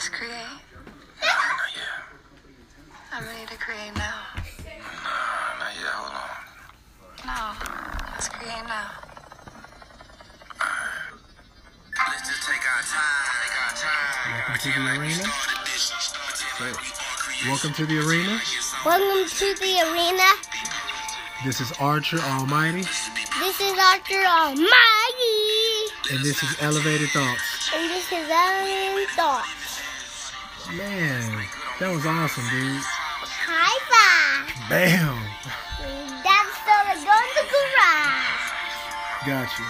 Let's create. Oh, not yet. I'm ready to create now. Nah, not yet. Hold on. No. Let's create now. Let's just take our time. Take our time. Welcome to the arena. Started this. Pretend like we. Welcome to the arena. Welcome to the arena. This is Archer Almighty, This is Archer Almighty. and this is Elevated Thoughts. And this is Ellen Thoughts. Man, that was awesome, dude. High five. Bam! That's still a go in the garage. Got you.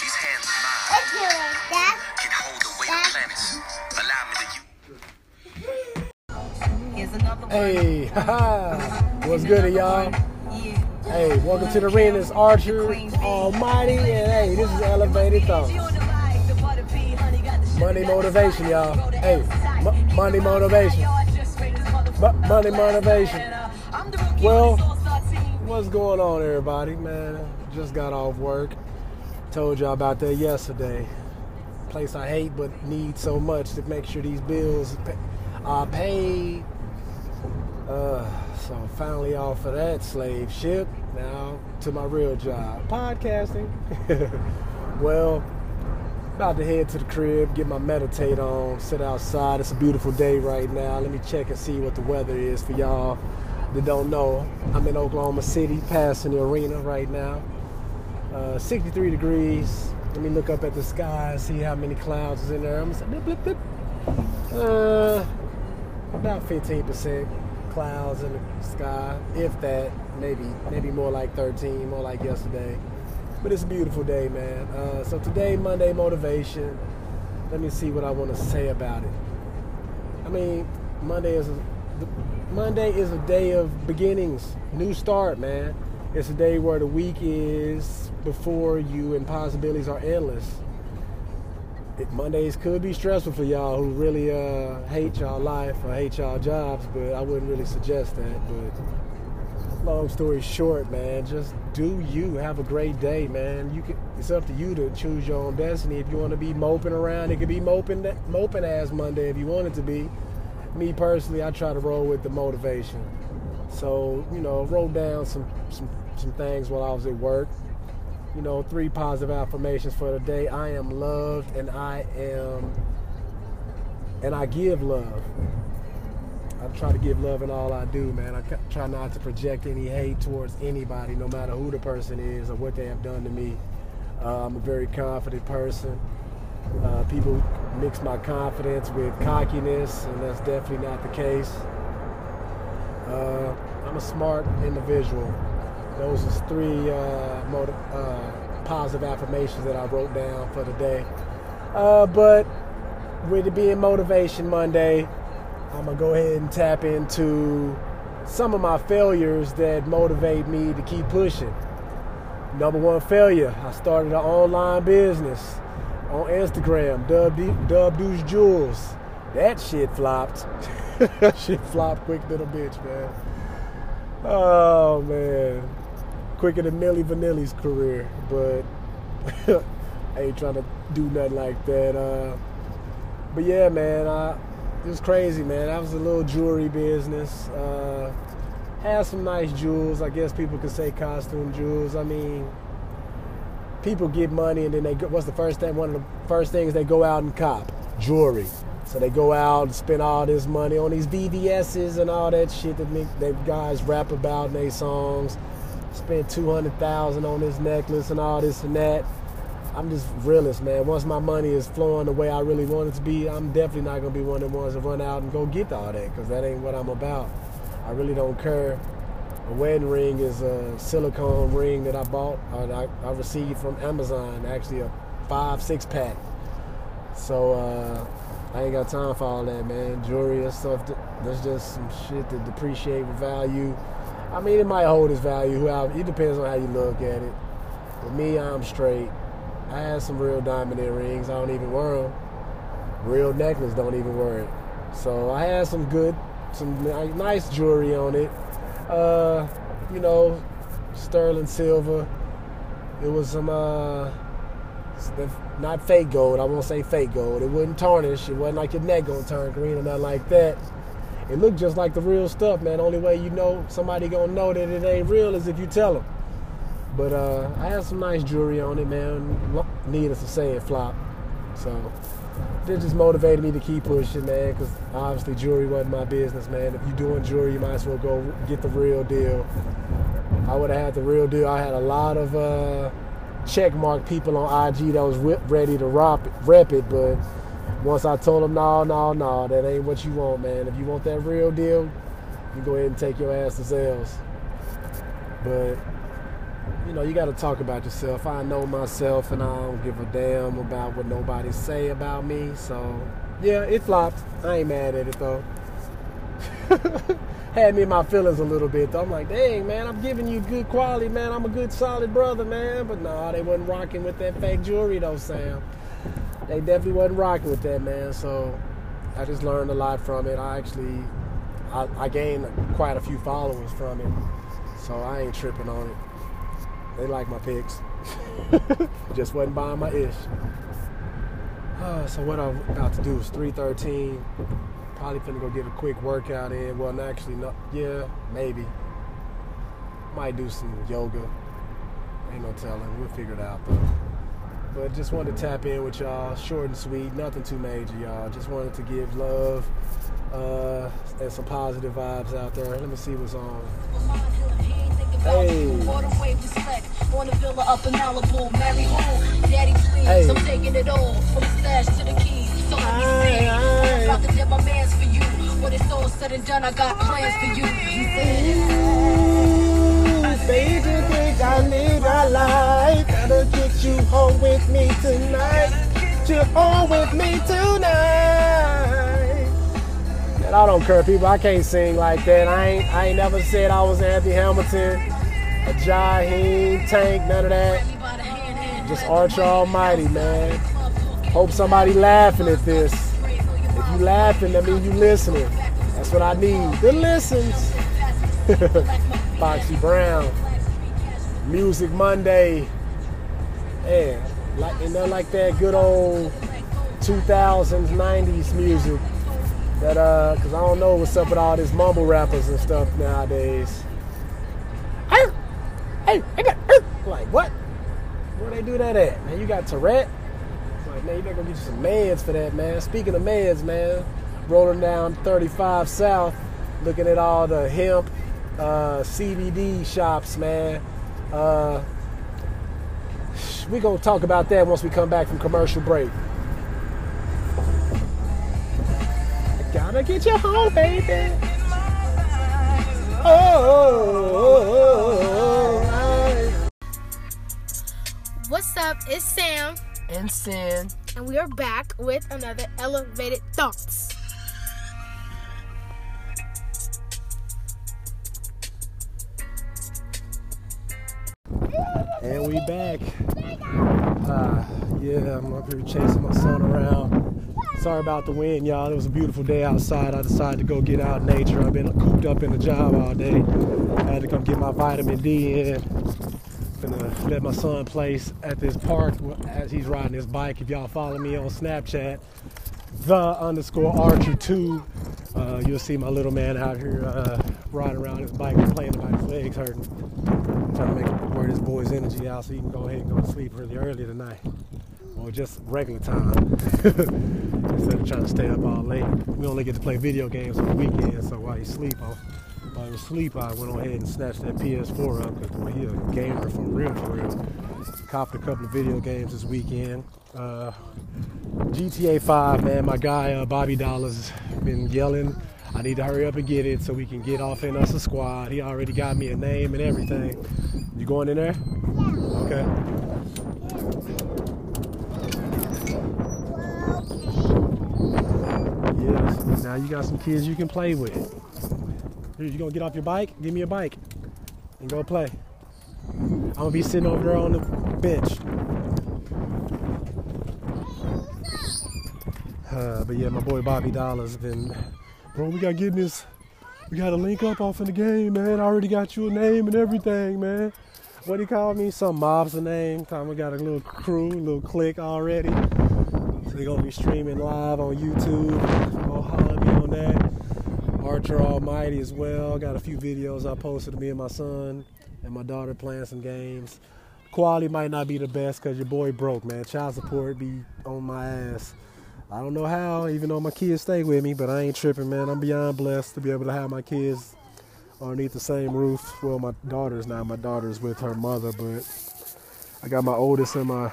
These hands of mine Let's do it, Dad. can hold the weight of planets. Allow me to use. Here's another one. Hey, haha. What's good, y'all? Yeah. Hey, welcome to the ring. It's Archer Almighty, and hey, this is Elevated Thoughts. Money motivation, y'all. Hey, money motivation. Money motivation. Well, what's going on, everybody? Man, just got off work. Told y'all about that yesterday. Place I hate but need so much to make sure these bills are paid. Uh, so finally off of that slave ship. Now to my real job, podcasting. well, about to head to the crib, get my meditate on, sit outside. It's a beautiful day right now. Let me check and see what the weather is for y'all that don't know. I'm in Oklahoma City, passing the arena right now. Uh, 63 degrees. Let me look up at the sky and see how many clouds is in there. I'm blip, blip, blip. Uh, about 15% clouds in the sky, if that. Maybe, maybe more like 13, more like yesterday. But it's a beautiful day, man. Uh, so today, Monday motivation. Let me see what I want to say about it. I mean, Monday is a, Monday is a day of beginnings, new start, man. It's a day where the week is before you, and possibilities are endless. It, Mondays could be stressful for y'all who really uh, hate y'all life or hate y'all jobs, but I wouldn't really suggest that. But long story short, man, just do you. Have a great day, man. You can. It's up to you to choose your own destiny. If you want to be moping around, it could be moping moping ass Monday if you want it to be. Me personally, I try to roll with the motivation. So you know, wrote down some some some things while I was at work. You know, three positive affirmations for the day. I am loved, and I am, and I give love. I try to give love in all I do, man. I try not to project any hate towards anybody, no matter who the person is or what they have done to me. Uh, I'm a very confident person. Uh, people mix my confidence with cockiness, and that's definitely not the case. Uh, I'm a smart individual. Those are three uh, motiv- uh, positive affirmations that I wrote down for the day. Uh, but with it being Motivation Monday, I'm gonna go ahead and tap into some of my failures that motivate me to keep pushing. Number one failure, I started an online business on Instagram, Dub, Dub Deuce Jules. That shit flopped. shit flopped quick little bitch, man. Oh man. Quicker than Milli Vanilli's career, but I ain't trying to do nothing like that. Uh, but yeah, man, I, it was crazy, man. That was a little jewelry business. Uh, had some nice jewels. I guess people could say costume jewels. I mean, people get money and then they go, what's the first thing? One of the first things they go out and cop jewelry. So they go out and spend all this money on these VVS's and all that shit that make, guys rap about in their songs. Spend two hundred thousand on this necklace and all this and that. I'm just realist, man. Once my money is flowing the way I really want it to be, I'm definitely not gonna be one of the ones to run out and go get all that because that ain't what I'm about. I really don't care. A wedding ring is a silicone ring that I bought, or I, I received from Amazon, actually a five, six pack. So uh, I ain't got time for all that, man. Jewelry and stuff. That's just some shit that depreciate value. I mean, it might hold its value. It depends on how you look at it. But me, I'm straight. I had some real diamond earrings. I don't even wear them. Real necklace, don't even wear it. So I had some good, some nice jewelry on it. Uh, you know, sterling silver. It was some uh, not fake gold. I won't say fake gold. It wouldn't tarnish. It wasn't like your neck gonna turn green or nothing like that. It looked just like the real stuff, man. Only way you know somebody gonna know that it ain't real is if you tell them. But uh, I had some nice jewelry on it, man. Needless to say, it flopped. So that just motivated me to keep pushing, man. Because obviously jewelry wasn't my business, man. If you're doing jewelry, you might as well go get the real deal. I would have had the real deal. I had a lot of uh, check mark people on IG that was ready to rep it, rep it, but once I told them, no, no, no, that ain't what you want, man. If you want that real deal, you go ahead and take your ass to Zales. But you know, you got to talk about yourself. I know myself, and I don't give a damn about what nobody say about me. So, yeah, it flopped. I ain't mad at it though. Had me in my feelings a little bit though. I'm like, dang man, I'm giving you good quality, man. I'm a good solid brother, man. But no, they wasn't rocking with that fake jewelry though, Sam. They definitely wasn't rocking with that, man. So I just learned a lot from it. I actually, I, I gained quite a few followers from it. So I ain't tripping on it. They like my pics. Just wasn't buying my ish. Uh, so what I'm about to do is 313. Probably finna go get a quick workout in. Well, actually, no. Yeah, maybe. Might do some yoga. Ain't no telling. We'll figure it out though. But just wanted to tap in with y'all. Short and sweet. Nothing too major, y'all. Just wanted to give love uh, and some positive vibes out there. Let me see what's on. Hey. On a villa up in Malibu, marry home. Daddy, please, Hey. I'm taking it all from the stash to the keys. So let me see. Aye. About to dip my mans for you. When it's all said and done, I got plans for you. He said, Baby, think I need a life. Gotta get you home with me tonight. Get you home with me tonight. And I don't care, people. I can't sing like that. I ain't. I ain't never said I was Anthony Hamilton, a Jaheim, Tank, none of that. "Me by the hand, hand, Just Archer Almighty, man. Hope somebody laughing at this. If you laughing, that means you listening. That's what I need. The listens. Foxy Brown. Music Monday. Yeah, like and they're like that good old 2000s, 90s music. That uh, cause I don't know what's up with all these mumble rappers and stuff nowadays. Hey, hey, like what? Where they do that at? Man, you got Tourette? It's like, man, you better go get you some meds for that, man. Speaking of meds, man, rolling down 35 South, looking at all the hemp, uh, CBD shops, man. Uh, we gonna talk about that once we come back from commercial break. I gotta get you home, baby. Oh, I- What's up? It's Sam, and sin. and we are back with another Elevated Thoughts. And we back. Uh, yeah, I'm up here chasing my son around. Sorry about the wind, y'all. It was a beautiful day outside. I decided to go get out in nature. I've been cooped up in the job all day. I had to come get my vitamin D in. Gonna let my son play at this park as he's riding his bike. If y'all follow me on Snapchat, the underscore Archer two, uh, you'll see my little man out here uh, riding around his bike, complaining about his legs hurting. I'm trying to make wear this boy's energy out so he can go ahead and go to sleep really early tonight. Or just regular time. Instead of trying to stay up all late. We only get to play video games on the weekend, so while you sleep, I, while you sleep, I went on ahead and snatched that PS4 up because boy, he a gamer for real, for real. Copped a couple of video games this weekend. Uh, GTA 5, man, my guy uh, Bobby Dollars been yelling. I need to hurry up and get it so we can get off in us a squad. He already got me a name and everything. You going in there? Yeah. Okay. Yes. Now you got some kids you can play with. Here, you gonna get off your bike? Give me a bike and go play. I'm gonna be sitting over there on the bench. Uh, but yeah, my boy Bobby Dollars been, bro, we gotta get this. We gotta link up off in the game, man. I already got you a name and everything, man. what do you call me? Some mob's the name. Time we got a little crew, little clique already. So they're gonna be streaming live on YouTube. Go holler at me that. Archer Almighty as well. Got a few videos I posted of me and my son and my daughter playing some games. Quality might not be the best because your boy broke, man. Child support be on my ass. I don't know how, even though my kids stay with me, but I ain't tripping, man. I'm beyond blessed to be able to have my kids underneath the same roof. Well, my daughter's now. My daughter's with her mother, but I got my oldest and my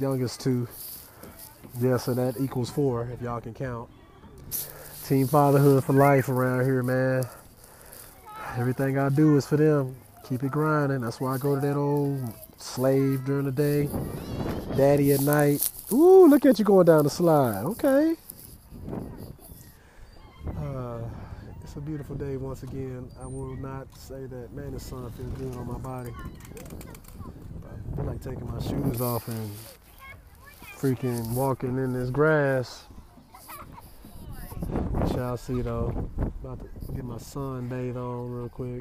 youngest two. Yeah, so that equals four, if y'all can count. Team fatherhood for life around here, man. Everything I do is for them. Keep it grinding. That's why I go to that old slave during the day, daddy at night. Ooh, look at you going down the slide. Okay. Uh, it's a beautiful day once again. I will not say that, man, the sun feels good on my body. I feel like taking my shoes off and freaking walking in this grass. Shall see though. About to get my sun bathe on real quick.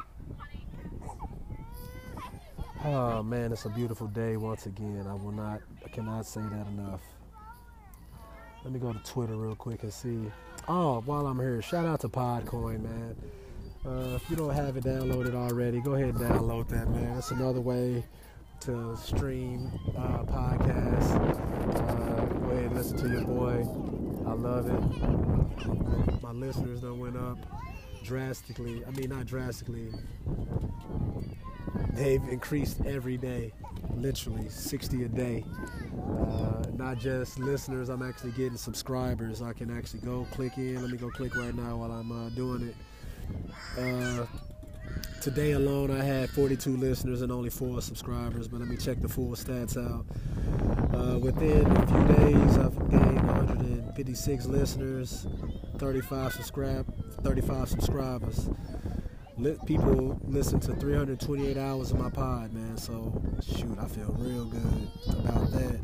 Oh man, it's a beautiful day once again. I will not, I cannot say that enough. Let me go to Twitter real quick and see. Oh, while I'm here, shout out to Podcoin, man. Uh, if you don't have it downloaded already, go ahead and download that, man. That's another way to stream uh, podcasts. Uh, go ahead and listen to your boy. I love it. My listeners done went up drastically. I mean, not drastically. They've increased every day, literally 60 a day. Uh, not just listeners, I'm actually getting subscribers. I can actually go click in. Let me go click right now while I'm uh, doing it. Uh, today alone, I had 42 listeners and only four subscribers, but let me check the full stats out. Uh, within a few days, I've gained 156 listeners, 35 subscribe, 35 subscribers. People listen to 328 hours of my pod, man. So shoot, I feel real good about that.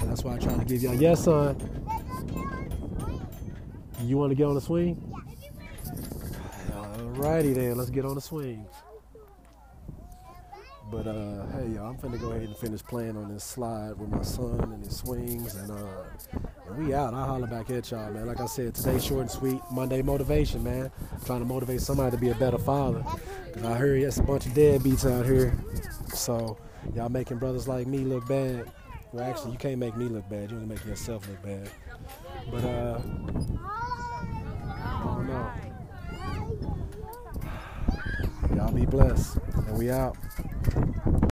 And that's why I try to give y'all. Yes, son. You want to get on the swing? Alrighty then, let's get on the swing. But uh, hey y'all, I'm finna go ahead and finish playing on this slide with my son and his swings, and uh, and we out. I'll holler back at y'all, man. Like I said, today's short and sweet. Monday motivation, man. I'm trying to motivate somebody to be a better father. Cause I heard there's a bunch of deadbeats out here, so y'all making brothers like me look bad. Well, actually, you can't make me look bad. You can make yourself look bad. But uh, I don't know. Y'all be blessed, and we out.